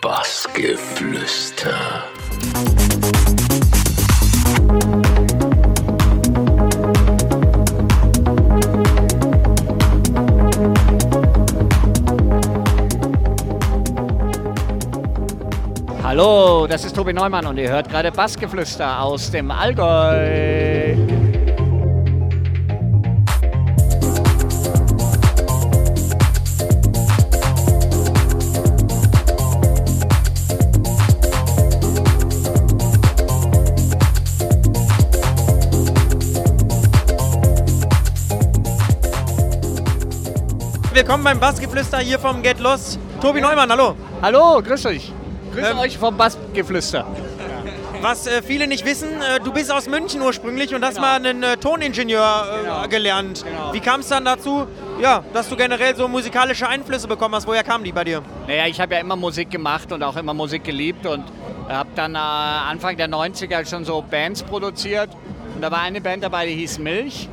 Bassgeflüster. Hallo, das ist Tobi Neumann und ihr hört gerade Bassgeflüster aus dem Allgäu. Willkommen beim Bassgeflüster hier vom Get Lost. Tobi Neumann, hallo. Hallo, grüß euch. Grüß Ähm, euch vom Bassgeflüster. Was äh, viele nicht wissen, äh, du bist aus München ursprünglich und hast Genau. mal einen äh, Toningenieur äh, Genau. gelernt. Genau. Wie kam es dann dazu, ja, dass du generell so musikalische Einflüsse bekommen hast? Woher kamen die bei dir? Naja, ich habe ja immer Musik gemacht und auch immer Musik geliebt und habe dann äh, Anfang der 90er schon so Bands produziert. Und da war eine Band dabei, die hieß Milch.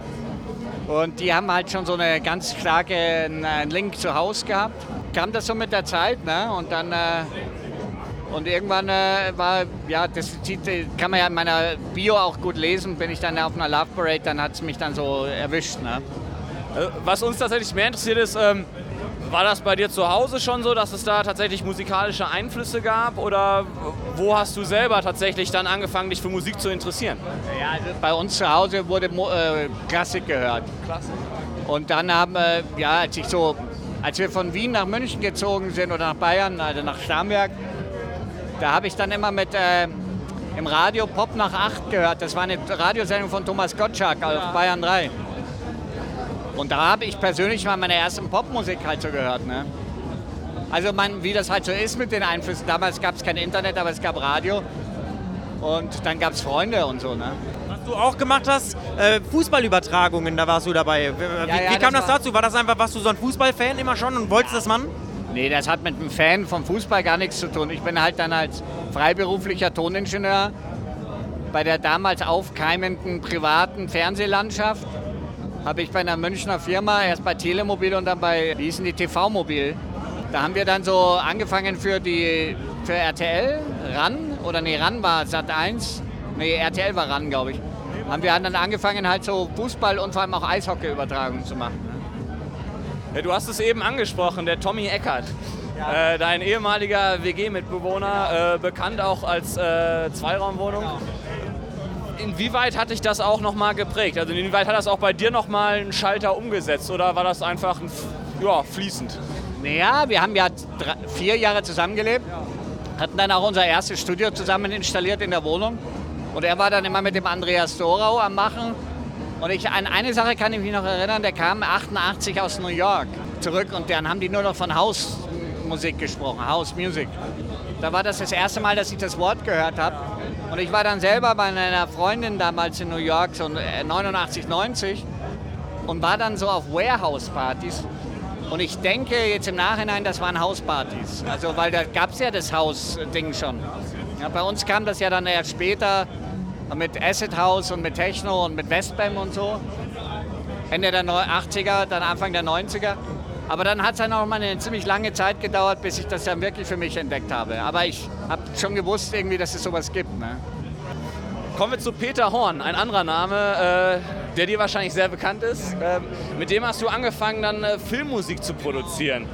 Und die haben halt schon so eine ganz starke äh, Link zu Haus gehabt. Kam das so mit der Zeit, ne? Und dann äh, und irgendwann äh, war, ja, das äh, kann man ja in meiner Bio auch gut lesen, bin ich dann auf einer Love Parade, dann hat es mich dann so erwischt, ne? Äh, Was uns tatsächlich mehr interessiert ist, ähm, war das bei dir zu Hause schon so, dass es da tatsächlich musikalische Einflüsse gab oder wo hast du selber tatsächlich dann angefangen, dich für Musik zu interessieren? Ja, also bei uns zu Hause wurde äh, Klassik gehört. Klasse. Und dann haben wir, ja, als ich so, als wir von Wien nach München gezogen sind oder nach Bayern, also nach Starnberg, da habe ich dann immer mit äh, im Radio Pop nach 8 gehört. Das war eine Radiosendung von Thomas Gottschalk auf Bayern 3. Und da habe ich persönlich mal meine erste Popmusik halt so gehört. Ne? Also man, wie das halt so ist mit den Einflüssen. Damals gab es kein Internet, aber es gab Radio. Und dann gab es Freunde und so. Ne? Was du auch gemacht hast, äh, Fußballübertragungen, da warst du dabei. Wie, Ja, wie ja, kam das das, war- dazu? War das einfach, warst du so ein Fußballfan immer schon und wolltest das machen? Nee, das hat mit einem Fan vom Fußball gar nichts zu tun. Ich bin halt dann als freiberuflicher Toningenieur bei der damals aufkeimenden privaten Fernsehlandschaft. Habe ich bei einer Münchner Firma, erst bei Telemobil und dann bei, wie hießen die, TV-Mobil. Da haben wir dann so angefangen für die, für RTL, RAN, oder nee, RAN war Sat 1, nee, RTL war RAN, glaube ich. Haben wir dann angefangen halt so Fußball und vor allem auch Eishockey-Übertragungen zu machen. Ja, du hast es eben angesprochen, der Tommy Eckert. Äh, dein ehemaliger WG-Mitbewohner, äh, bekannt auch als äh, Zweiraumwohnung. Inwieweit hat dich das auch nochmal geprägt? Also inwieweit hat das auch bei dir nochmal einen Schalter umgesetzt oder war das einfach ein, ja, fließend? Naja, wir haben ja drei, vier Jahre zusammengelebt, hatten dann auch unser erstes Studio zusammen installiert in der Wohnung. Und er war dann immer mit dem Andreas Dorau am Machen. Und ich, an eine Sache kann ich mich noch erinnern, der kam 88 aus New York zurück und dann haben die nur noch von Hausmusik gesprochen, House Music. Da war das das erste Mal, dass ich das Wort gehört habe. Und ich war dann selber bei einer Freundin damals in New York, so äh, 89, 90 und war dann so auf Warehouse-Partys. Und ich denke jetzt im Nachhinein, das waren Hauspartys. Also, weil da gab es ja das Haus-Ding schon. Ja, bei uns kam das ja dann erst später mit Acid House und mit Techno und mit Westbam und so. Ende der Neu- 80er, dann Anfang der 90er. Aber dann hat es dann auch mal eine ziemlich lange Zeit gedauert, bis ich das dann wirklich für mich entdeckt habe. Aber ich habe schon gewusst, irgendwie, dass es sowas gibt. Ne? Kommen wir zu Peter Horn, ein anderer Name, äh, der dir wahrscheinlich sehr bekannt ist. Ähm, mit dem hast du angefangen, dann äh, Filmmusik zu produzieren.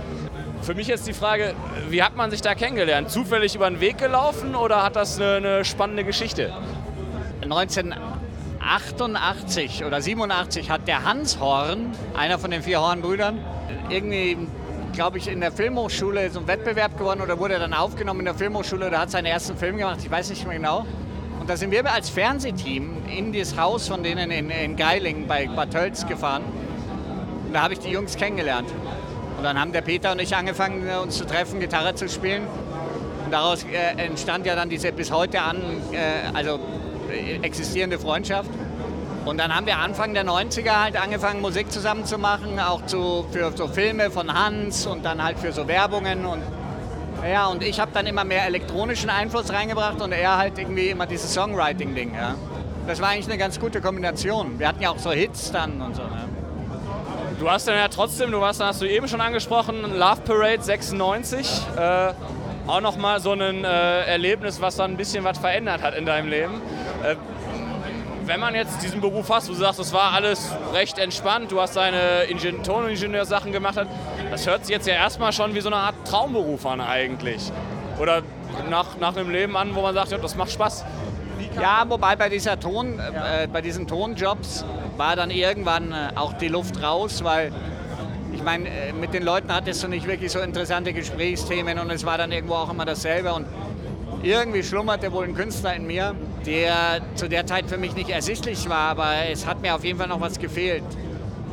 Für mich jetzt die Frage, wie hat man sich da kennengelernt? Zufällig über den Weg gelaufen oder hat das eine, eine spannende Geschichte? 1988 oder 87 hat der Hans Horn, einer von den vier Horn-Brüdern, irgendwie, glaube ich, in der Filmhochschule so einen Wettbewerb gewonnen oder wurde dann aufgenommen in der Filmhochschule oder hat seinen ersten Film gemacht, ich weiß nicht mehr genau. Und da sind wir als Fernsehteam in das Haus von denen in, in Geiling bei Bad Tölz gefahren. Und da habe ich die Jungs kennengelernt. Und dann haben der Peter und ich angefangen, uns zu treffen, Gitarre zu spielen. Und daraus äh, entstand ja dann diese bis heute an, äh, also äh, existierende Freundschaft. Und dann haben wir Anfang der 90er halt angefangen, Musik zusammen zu machen, auch zu, für so Filme von Hans und dann halt für so Werbungen. Und, ja, und ich habe dann immer mehr elektronischen Einfluss reingebracht und er halt irgendwie immer dieses Songwriting-Ding. Ja. Das war eigentlich eine ganz gute Kombination. Wir hatten ja auch so Hits dann und so. Ne? Du hast dann ja trotzdem, du warst, hast du eben schon angesprochen, Love Parade 96. Äh, auch nochmal so ein äh, Erlebnis, was dann ein bisschen was verändert hat in deinem Leben. Äh, wenn man jetzt diesen Beruf hast, wo du sagst, das war alles recht entspannt, du hast deine Ingen Toningenieursachen gemacht, das hört sich jetzt ja erstmal schon wie so eine Art Traumberuf an eigentlich. Oder nach, nach einem Leben an, wo man sagt, ja, das macht Spaß. Ja, wobei bei, dieser Ton, äh, bei diesen Tonjobs war dann irgendwann äh, auch die Luft raus, weil ich meine, äh, mit den Leuten hattest du nicht wirklich so interessante Gesprächsthemen und es war dann irgendwo auch immer dasselbe. Und irgendwie schlummerte wohl ein Künstler in mir, der zu der Zeit für mich nicht ersichtlich war, aber es hat mir auf jeden Fall noch was gefehlt.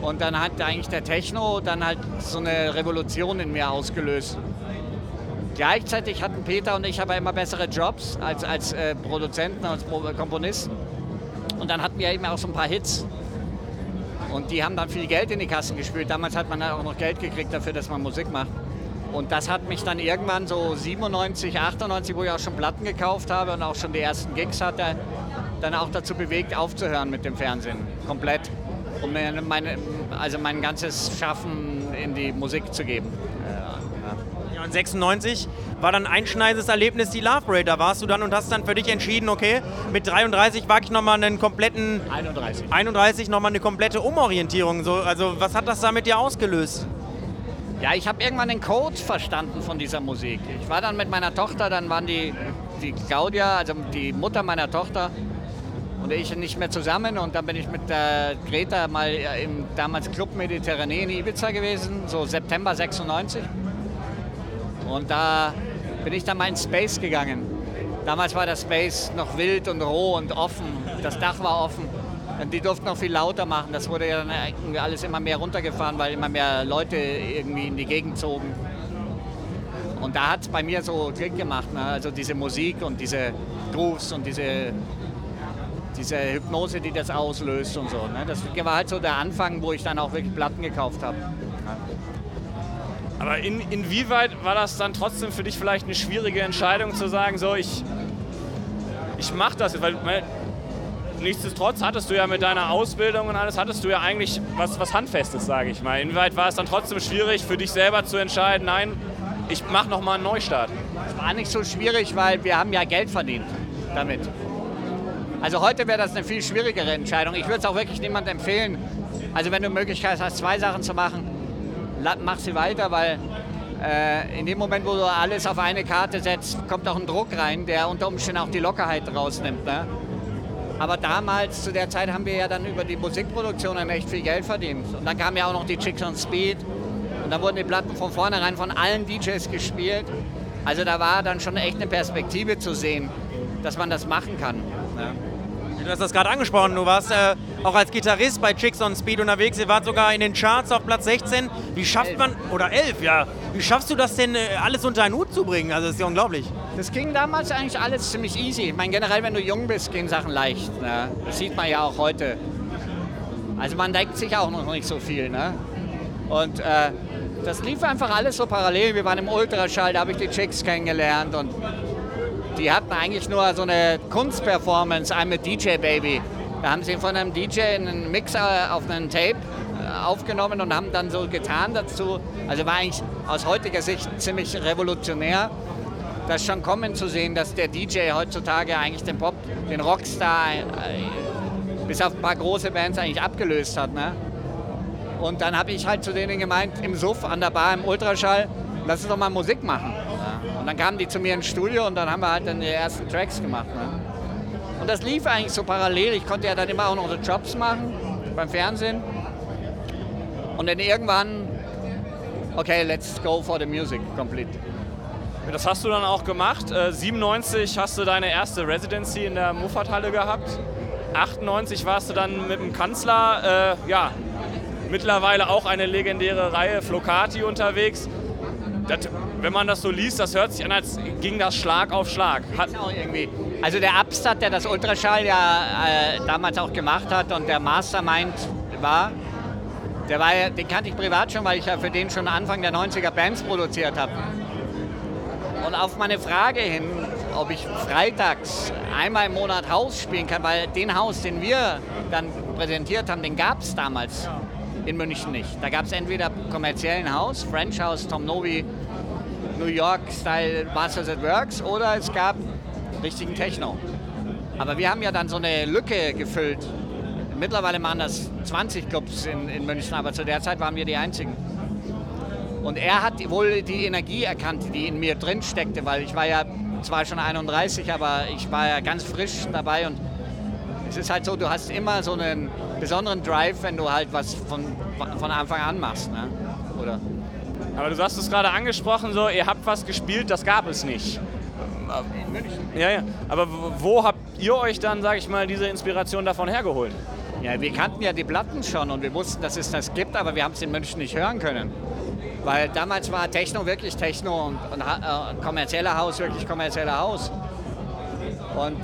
Und dann hat eigentlich der Techno dann halt so eine Revolution in mir ausgelöst. Gleichzeitig hatten Peter und ich aber immer bessere Jobs als, als äh, Produzenten, als Komponisten. Und dann hatten wir eben auch so ein paar Hits. Und die haben dann viel Geld in die Kassen gespült. Damals hat man auch noch Geld gekriegt dafür, dass man Musik macht. Und das hat mich dann irgendwann so 97, 98, wo ich auch schon Platten gekauft habe und auch schon die ersten Gigs hatte, dann auch dazu bewegt, aufzuhören mit dem Fernsehen. Komplett. Um meine, also mein ganzes Schaffen in die Musik zu geben. Ja, und 96 war dann ein einschneidendes Erlebnis die Love Parade. Da warst du dann und hast dann für dich entschieden, okay, mit 33 wage ich nochmal einen kompletten... 31. 31 nochmal eine komplette Umorientierung. So, also was hat das da mit dir ausgelöst? Ja, ich habe irgendwann den Code verstanden von dieser Musik. Ich war dann mit meiner Tochter, dann waren die, die Claudia, also die Mutter meiner Tochter und ich nicht mehr zusammen und dann bin ich mit der Greta mal im damals Club Mediterranee in Ibiza gewesen, so September 96. Und da bin ich dann mal in Space gegangen. Damals war der Space noch wild und roh und offen. Das Dach war offen. Die durften noch viel lauter machen. Das wurde ja dann alles immer mehr runtergefahren, weil immer mehr Leute irgendwie in die Gegend zogen. Und da hat es bei mir so Klick gemacht. Ne? Also diese Musik und diese Grooves und diese, diese Hypnose, die das auslöst und so. Ne? Das war halt so der Anfang, wo ich dann auch wirklich Platten gekauft habe. Aber in, inwieweit war das dann trotzdem für dich vielleicht eine schwierige Entscheidung zu sagen, so ich, ich mache das weil nichtsdestotrotz hattest du ja mit deiner Ausbildung und alles, hattest du ja eigentlich was, was Handfestes, sage ich mal. Inwieweit war es dann trotzdem schwierig für dich selber zu entscheiden, nein, ich mache nochmal einen Neustart? Es war nicht so schwierig, weil wir haben ja Geld verdient damit. Also heute wäre das eine viel schwierigere Entscheidung. Ich würde es auch wirklich niemandem empfehlen. Also wenn du Möglichkeit hast, zwei Sachen zu machen, mach sie weiter, weil äh, in dem Moment, wo du alles auf eine Karte setzt, kommt auch ein Druck rein, der unter Umständen auch die Lockerheit rausnimmt. Ne? Aber damals, zu der Zeit, haben wir ja dann über die Musikproduktionen echt viel Geld verdient. Und dann kam ja auch noch die Chicks on Speed. Und dann wurden die Platten von vornherein von allen DJs gespielt. Also da war dann schon echt eine Perspektive zu sehen, dass man das machen kann. Ne? Du hast das gerade angesprochen, du warst äh, auch als Gitarrist bei Chicks on Speed unterwegs. Ihr wart sogar in den Charts auf Platz 16. Wie schafft man, oder 11, ja. Wie schaffst du das denn, äh, alles unter einen Hut zu bringen? Also das ist ja unglaublich. Das ging damals eigentlich alles ziemlich easy. Ich meine, generell, wenn du jung bist, gehen Sachen leicht. Ne? Das sieht man ja auch heute. Also man denkt sich auch noch nicht so viel. Ne? Und äh, das lief einfach alles so parallel. Wir waren im Ultraschall, da habe ich die Chicks kennengelernt und die hatten eigentlich nur so eine Kunstperformance, I'm a DJ Baby. Da haben sie von einem DJ einen Mixer auf einen Tape äh, aufgenommen und haben dann so getan dazu. Also war eigentlich aus heutiger Sicht ziemlich revolutionär, das schon kommen zu sehen, dass der DJ heutzutage eigentlich den Pop, den Rockstar, äh, bis auf ein paar große Bands eigentlich abgelöst hat. Ne? Und dann habe ich halt zu denen gemeint, im Suff, an der Bar, im Ultraschall, lass uns doch mal Musik machen. Und dann kamen die zu mir ins Studio und dann haben wir halt dann die ersten Tracks gemacht. Ne? Und das lief eigentlich so parallel. Ich konnte ja dann immer auch noch so Jobs machen beim Fernsehen. Und dann irgendwann, okay, let's go for the music complete. Das hast du dann auch gemacht. Äh, 97 hast du deine erste Residency in der Muffathalle gehabt. 98 warst du dann mit dem Kanzler, äh, ja, mittlerweile auch eine legendäre Reihe Flocati unterwegs. Das wenn man das so liest, das hört sich an, als ging das Schlag auf Schlag. Hat auch irgendwie. Also der Abstad, der das Ultraschall ja äh, damals auch gemacht hat und der Mastermind war, der war ja, den kannte ich privat schon, weil ich ja für den schon Anfang der 90er Bands produziert habe. Und auf meine Frage hin, ob ich freitags einmal im Monat Haus spielen kann, weil den Haus, den wir dann präsentiert haben, den gab es damals in München nicht. Da gab es entweder kommerziellen Haus, French House, Tom Novi, New York-Style Masters at Works oder es gab richtigen Techno. Aber wir haben ja dann so eine Lücke gefüllt. Mittlerweile machen das 20 Clubs in, in München, aber zu der Zeit waren wir die Einzigen. Und er hat wohl die Energie erkannt, die in mir drin steckte, weil ich war ja zwar schon 31, aber ich war ja ganz frisch dabei und es ist halt so, du hast immer so einen besonderen Drive, wenn du halt was von, von Anfang an machst. Ne? Oder? Aber du hast es gerade angesprochen, so, ihr habt was gespielt, das gab es nicht. In München. Ja, ja. Aber wo habt ihr euch dann, sag ich mal, diese Inspiration davon hergeholt? Ja, wir kannten ja die Platten schon und wir wussten, dass es das gibt, aber wir haben es in München nicht hören können. Weil damals war Techno wirklich Techno und, und äh, kommerzieller Haus wirklich kommerzieller Haus. Und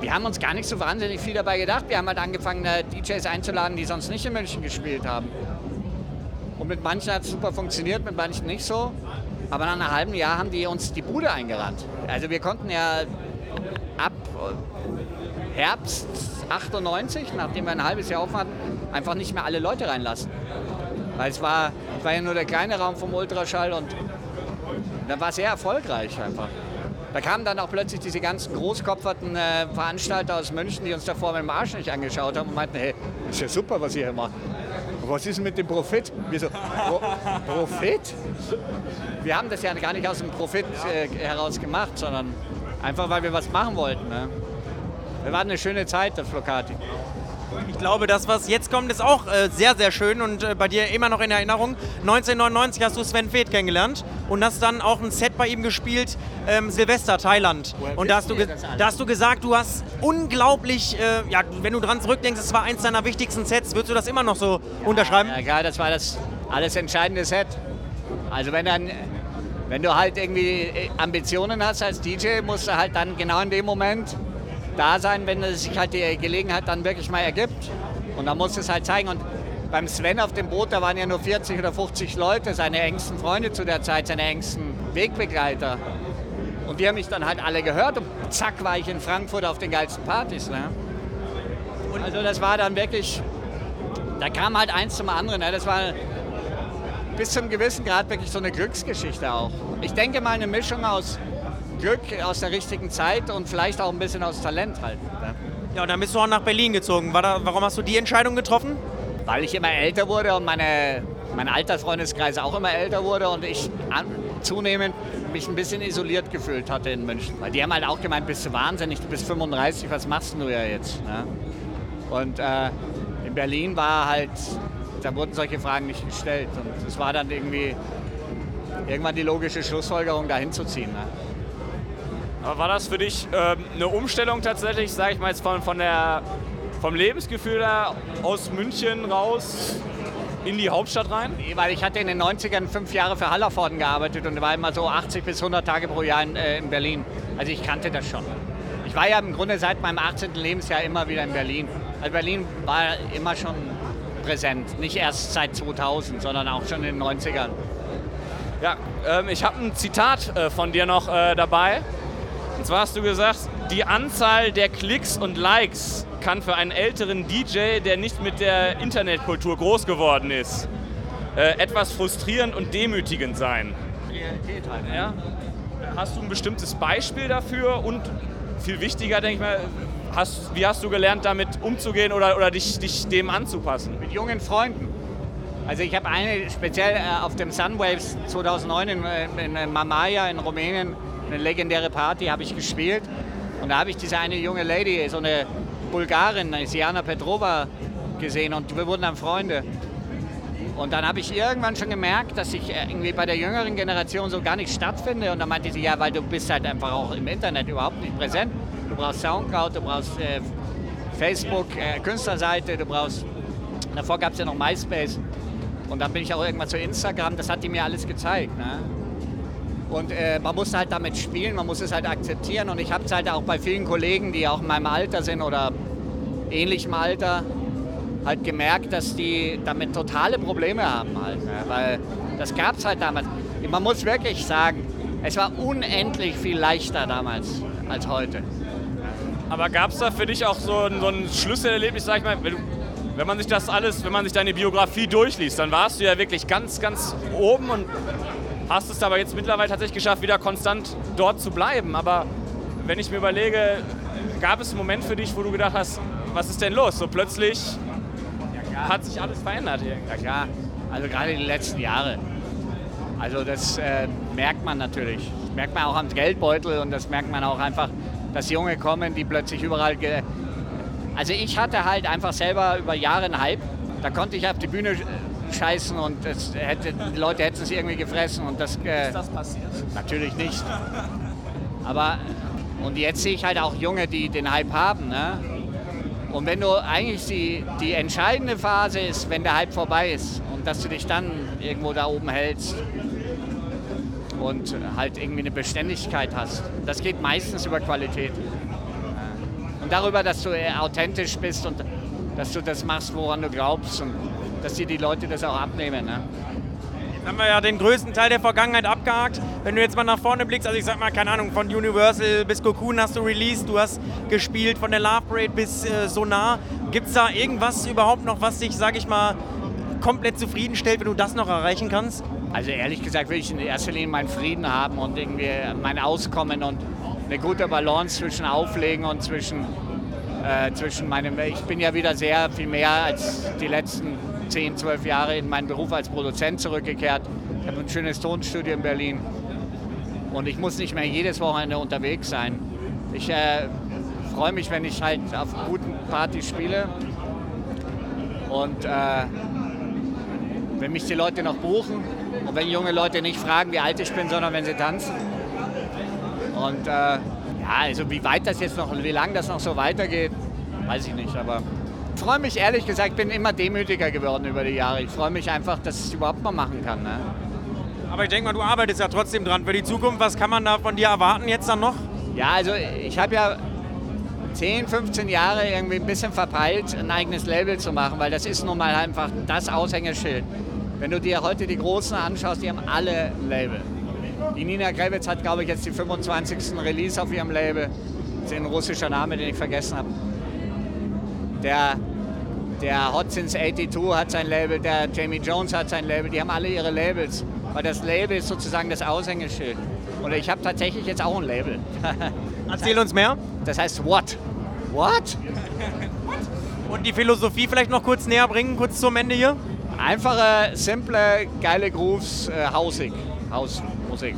wir haben uns gar nicht so wahnsinnig viel dabei gedacht. Wir haben halt angefangen, äh, DJs einzuladen, die sonst nicht in München gespielt haben. Und mit manchen hat es super funktioniert, mit manchen nicht so. Aber nach einem halben Jahr haben die uns die Bude eingerannt. Also wir konnten ja ab äh, Herbst 98, nachdem wir ein halbes Jahr offen hatten, einfach nicht mehr alle Leute reinlassen. Weil es war, es war ja nur der kleine Raum vom Ultraschall und da war sehr erfolgreich einfach. Da kamen dann auch plötzlich diese ganzen großkopferten äh, Veranstalter aus München, die uns davor mit dem Arsch nicht angeschaut haben und meinten, hey, ist ja super, was ihr hier macht. Was ist mit dem Profit? Wir so, Pro Profit? Wir haben das ja gar nicht aus dem Profit äh, heraus gemacht, sondern einfach, weil wir was machen wollten. Ne? Wir waren eine schöne Zeit, das Flocati. Ich glaube, das, was jetzt kommt, ist auch äh, sehr, sehr schön und äh, bei dir immer noch in Erinnerung. 1999 hast du Sven Feth kennengelernt und hast dann auch ein Set bei ihm gespielt, ähm, Silvester, Thailand. Woher und da hast, du da hast du gesagt, du hast unglaublich, äh, ja, wenn du dran zurückdenkst, es war eins deiner wichtigsten Sets. Würdest du das immer noch so unterschreiben? Ja, klar, das war das alles entscheidende Set. Also wenn dann, wenn du halt irgendwie äh, Ambitionen hast als DJ, musst du halt dann genau in dem Moment da sein, wenn es sich halt die Gelegenheit dann wirklich mal ergibt. Und dann musst du es halt zeigen. Und beim Sven auf dem Boot, da waren ja nur 40 oder 50 Leute, seine engsten Freunde zu der Zeit, seine engsten Wegbegleiter. Und die haben mich dann halt alle gehört und zack war ich in Frankfurt auf den geilsten Partys. Ne? Und also das war dann wirklich, da kam halt eins zum anderen. Ne? Das war bis zum gewissen Grad wirklich so eine Glücksgeschichte auch. Ich denke mal eine Mischung aus Glück, aus der richtigen Zeit und vielleicht auch ein bisschen aus Talent halt. Ne? Ja, und dann bist du auch nach Berlin gezogen. War da, warum hast du die Entscheidung getroffen? Weil ich immer älter wurde und meine, mein Altersfreundeskreis auch immer älter wurde und ich an, zunehmend mich ein bisschen isoliert gefühlt hatte in München. Weil die haben halt auch gemeint, bist du wahnsinnig, du bist 35, was machst du ja jetzt? Ne? Und äh, in Berlin war halt, da wurden solche Fragen nicht gestellt. Und es war dann irgendwie irgendwann die logische Schlussfolgerung, da hinzuziehen. Ne? Aber war das für dich ähm, eine Umstellung tatsächlich, sag ich mal jetzt von, von der, vom Lebensgefühl da aus München raus in die Hauptstadt rein? Nee, weil ich hatte in den 90ern fünf Jahre für Hallervorden gearbeitet und war immer so 80 bis 100 Tage pro Jahr in, äh, in Berlin. Also ich kannte das schon. Ich war ja im Grunde seit meinem 18. Lebensjahr immer wieder in Berlin. Also Berlin war immer schon präsent. Nicht erst seit 2000, sondern auch schon in den 90ern. Ja, ähm, ich habe ein Zitat äh, von dir noch äh, dabei. Und zwar hast du gesagt, die Anzahl der Klicks und Likes kann für einen älteren DJ, der nicht mit der Internetkultur groß geworden ist, äh, etwas frustrierend und demütigend sein. Realität halt. Ne? Ja? Hast du ein bestimmtes Beispiel dafür und viel wichtiger, denke ich mal, hast, wie hast du gelernt, damit umzugehen oder, oder dich, dich dem anzupassen? Mit jungen Freunden. Also ich habe eine speziell äh, auf dem Sunwaves 2009 in, äh, in Mamaya in Rumänien, eine legendäre Party, habe ich gespielt. Und da habe ich diese eine junge Lady, so eine Bulgarin, Siana Petrova, gesehen und wir wurden dann Freunde. Und dann habe ich irgendwann schon gemerkt, dass ich äh, irgendwie bei der jüngeren Generation so gar nicht stattfinde. Und dann meinte sie, ja, weil du bist halt einfach auch im Internet überhaupt nicht präsent. Du brauchst Soundcloud, du brauchst äh, Facebook, äh, Künstlerseite, du brauchst... Davor gab es ja noch MySpace. Und dann bin ich auch irgendwann zu Instagram, das hat die mir alles gezeigt. Ne? Und äh, man muss halt damit spielen, man muss es halt akzeptieren. Und ich habe es halt auch bei vielen Kollegen, die auch in meinem Alter sind oder ähnlichem Alter, halt gemerkt, dass die damit totale Probleme haben halt. Ne? Weil das gab es halt damals. Man muss wirklich sagen, es war unendlich viel leichter damals als heute. Aber gab es da für dich auch so ein, so ein Schlüsselerlebnis, sag ich mal, wenn, wenn man sich das alles, wenn man sich deine Biografie durchliest, dann warst du ja wirklich ganz, ganz oben und hast es aber jetzt mittlerweile tatsächlich geschafft, wieder konstant dort zu bleiben. Aber wenn ich mir überlege, gab es einen Moment für dich, wo du gedacht hast, was ist denn los? So plötzlich hat sich alles verändert. Irgendwie. Ja klar, also gerade die letzten Jahre. Also das äh, merkt man natürlich. Das merkt man auch am Geldbeutel und das merkt man auch einfach, dass Junge kommen, die plötzlich überall... Also ich hatte halt einfach selber über Jahre einen Hype. Da konnte ich auf die Bühne scheißen und das hätte, die Leute hätten es irgendwie gefressen. Und das, äh, ist das passiert? Natürlich nicht. Aber und jetzt sehe ich halt auch Junge, die den Hype haben. Ne? Und wenn du eigentlich die, die entscheidende Phase ist, wenn der Hype vorbei ist und dass du dich dann irgendwo da oben hältst und halt irgendwie eine Beständigkeit hast. Das geht meistens über Qualität. Und darüber, dass du authentisch bist und dass du das machst, woran du glaubst und dass dir die Leute das auch abnehmen. Ne? Jetzt haben wir ja den größten Teil der Vergangenheit abgehakt. Wenn du jetzt mal nach vorne blickst, also ich sag mal, keine Ahnung, von Universal bis Cocoon hast du released, du hast gespielt, von der Love Parade bis äh, Sonar. Gibt es da irgendwas überhaupt noch, was dich, sag ich mal, komplett zufriedenstellt, wenn du das noch erreichen kannst? Also ehrlich gesagt will ich in erster Linie meinen Frieden haben und irgendwie mein Auskommen und eine gute Balance zwischen Auflegen und zwischen, äh, zwischen meinem... Ich bin ja wieder sehr viel mehr als die letzten 10, 12 Jahre in meinen Beruf als Produzent zurückgekehrt. Ich habe ein schönes Tonstudio in Berlin und ich muss nicht mehr jedes Wochenende unterwegs sein. Ich äh, freue mich, wenn ich halt auf guten Partys spiele und äh, wenn mich die Leute noch buchen und wenn junge Leute nicht fragen, wie alt ich bin, sondern wenn sie tanzen. Und äh, ja, also wie weit das jetzt noch und wie lange das noch so weitergeht, weiß ich nicht, aber freue mich ehrlich gesagt, ich bin immer demütiger geworden über die Jahre. Ich freue mich einfach, dass ich es überhaupt mal machen kann. Ne? Aber ich denke mal, du arbeitest ja trotzdem dran für die Zukunft. Was kann man da von dir erwarten jetzt dann noch? Ja, also ich habe ja 10, 15 Jahre irgendwie ein bisschen verpeilt, ein eigenes Label zu machen, weil das ist nun mal einfach das Aushängeschild. Wenn du dir heute die Großen anschaust, die haben alle ein Label. Die Nina Kravitz hat, glaube ich, jetzt die 25. Release auf ihrem Label. Das ist ein russischer Name, den ich vergessen habe. Der der Hot Since 82 hat sein Label, der Jamie Jones hat sein Label, die haben alle ihre Labels. Weil das Label ist sozusagen das Aushängeschild. Und ich habe tatsächlich jetzt auch ein Label. Erzähl uns mehr. Das heißt What? What? Und die Philosophie vielleicht noch kurz näher bringen, kurz zum Ende hier? Einfache, simple, geile Grooves, äh, Hausig, Hausmusik.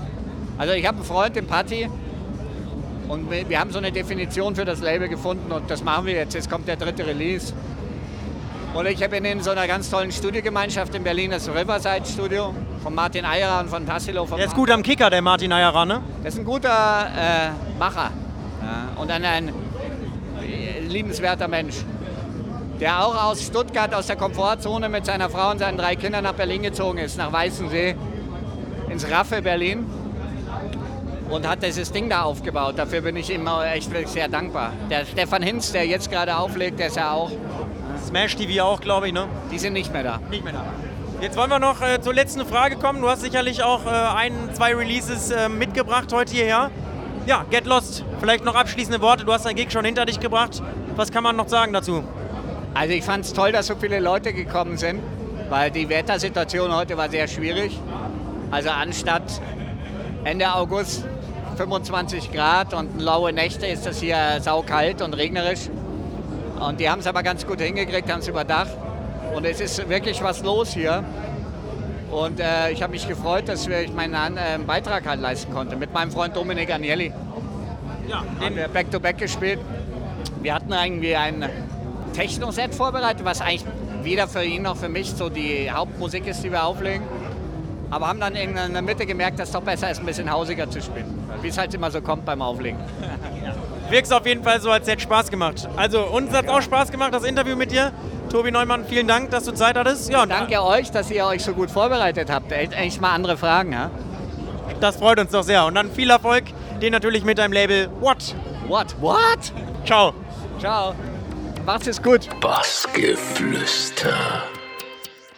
Also ich habe einen Freund, den Patti, und wir, wir haben so eine Definition für das Label gefunden und das machen wir jetzt. Jetzt kommt der dritte Release. Und ich bin in so einer ganz tollen Studiogemeinschaft in Berlin, das Riverside Studio von Martin Eyerer und von Tassilo. Von der ist gut am Kicker, der Martin Eyerer, ne? Das ist ein guter äh, Macher ja, und ein, ein liebenswerter Mensch, der auch aus Stuttgart, aus der Komfortzone mit seiner Frau und seinen drei Kindern nach Berlin gezogen ist, nach Weißensee, ins Raffe Berlin und hat dieses Ding da aufgebaut. Dafür bin ich ihm echt sehr dankbar. Der Stefan Hinz, der jetzt gerade auflegt, der ist ja auch Smash TV auch, glaube ich, ne? Die sind nicht mehr da. Nicht mehr da. Jetzt wollen wir noch äh, zur letzten Frage kommen. Du hast sicherlich auch äh, ein, zwei Releases äh, mitgebracht heute hierher. Ja, Get Lost, vielleicht noch abschließende Worte. Du hast dein Gig schon hinter dich gebracht. Was kann man noch sagen dazu? Also ich fand es toll, dass so viele Leute gekommen sind, weil die Wettersituation heute war sehr schwierig. Also anstatt Ende August 25 Grad und laue Nächte ist das hier saukalt und regnerisch. Und die haben es aber ganz gut hingekriegt, haben es überdacht. Und es ist wirklich was los hier. Und äh, ich habe mich gefreut, dass ich meinen äh, Beitrag halt leisten konnte mit meinem Freund Dominik Agnelli. Ja, haben wir Back-to-Back -back gespielt. Wir hatten irgendwie ein Techno-Set vorbereitet, was eigentlich weder für ihn noch für mich so die Hauptmusik ist, die wir auflegen. Aber haben dann in der Mitte gemerkt, dass es doch besser ist, ein bisschen hausiger zu spielen. Wie es halt immer so kommt beim Auflegen. Wirkst auf jeden Fall so, als hätte Spaß gemacht. Also uns hat auch Spaß gemacht, das Interview mit dir. Tobi Neumann, vielen Dank, dass du Zeit hattest. Ja, Danke euch, dass ihr euch so gut vorbereitet habt. Echt mal andere Fragen, ja? Das freut uns doch sehr. Und dann viel Erfolg, den natürlich mit deinem Label What? What? What? Ciao. Ciao. Macht's es gut. Bassgeflüster.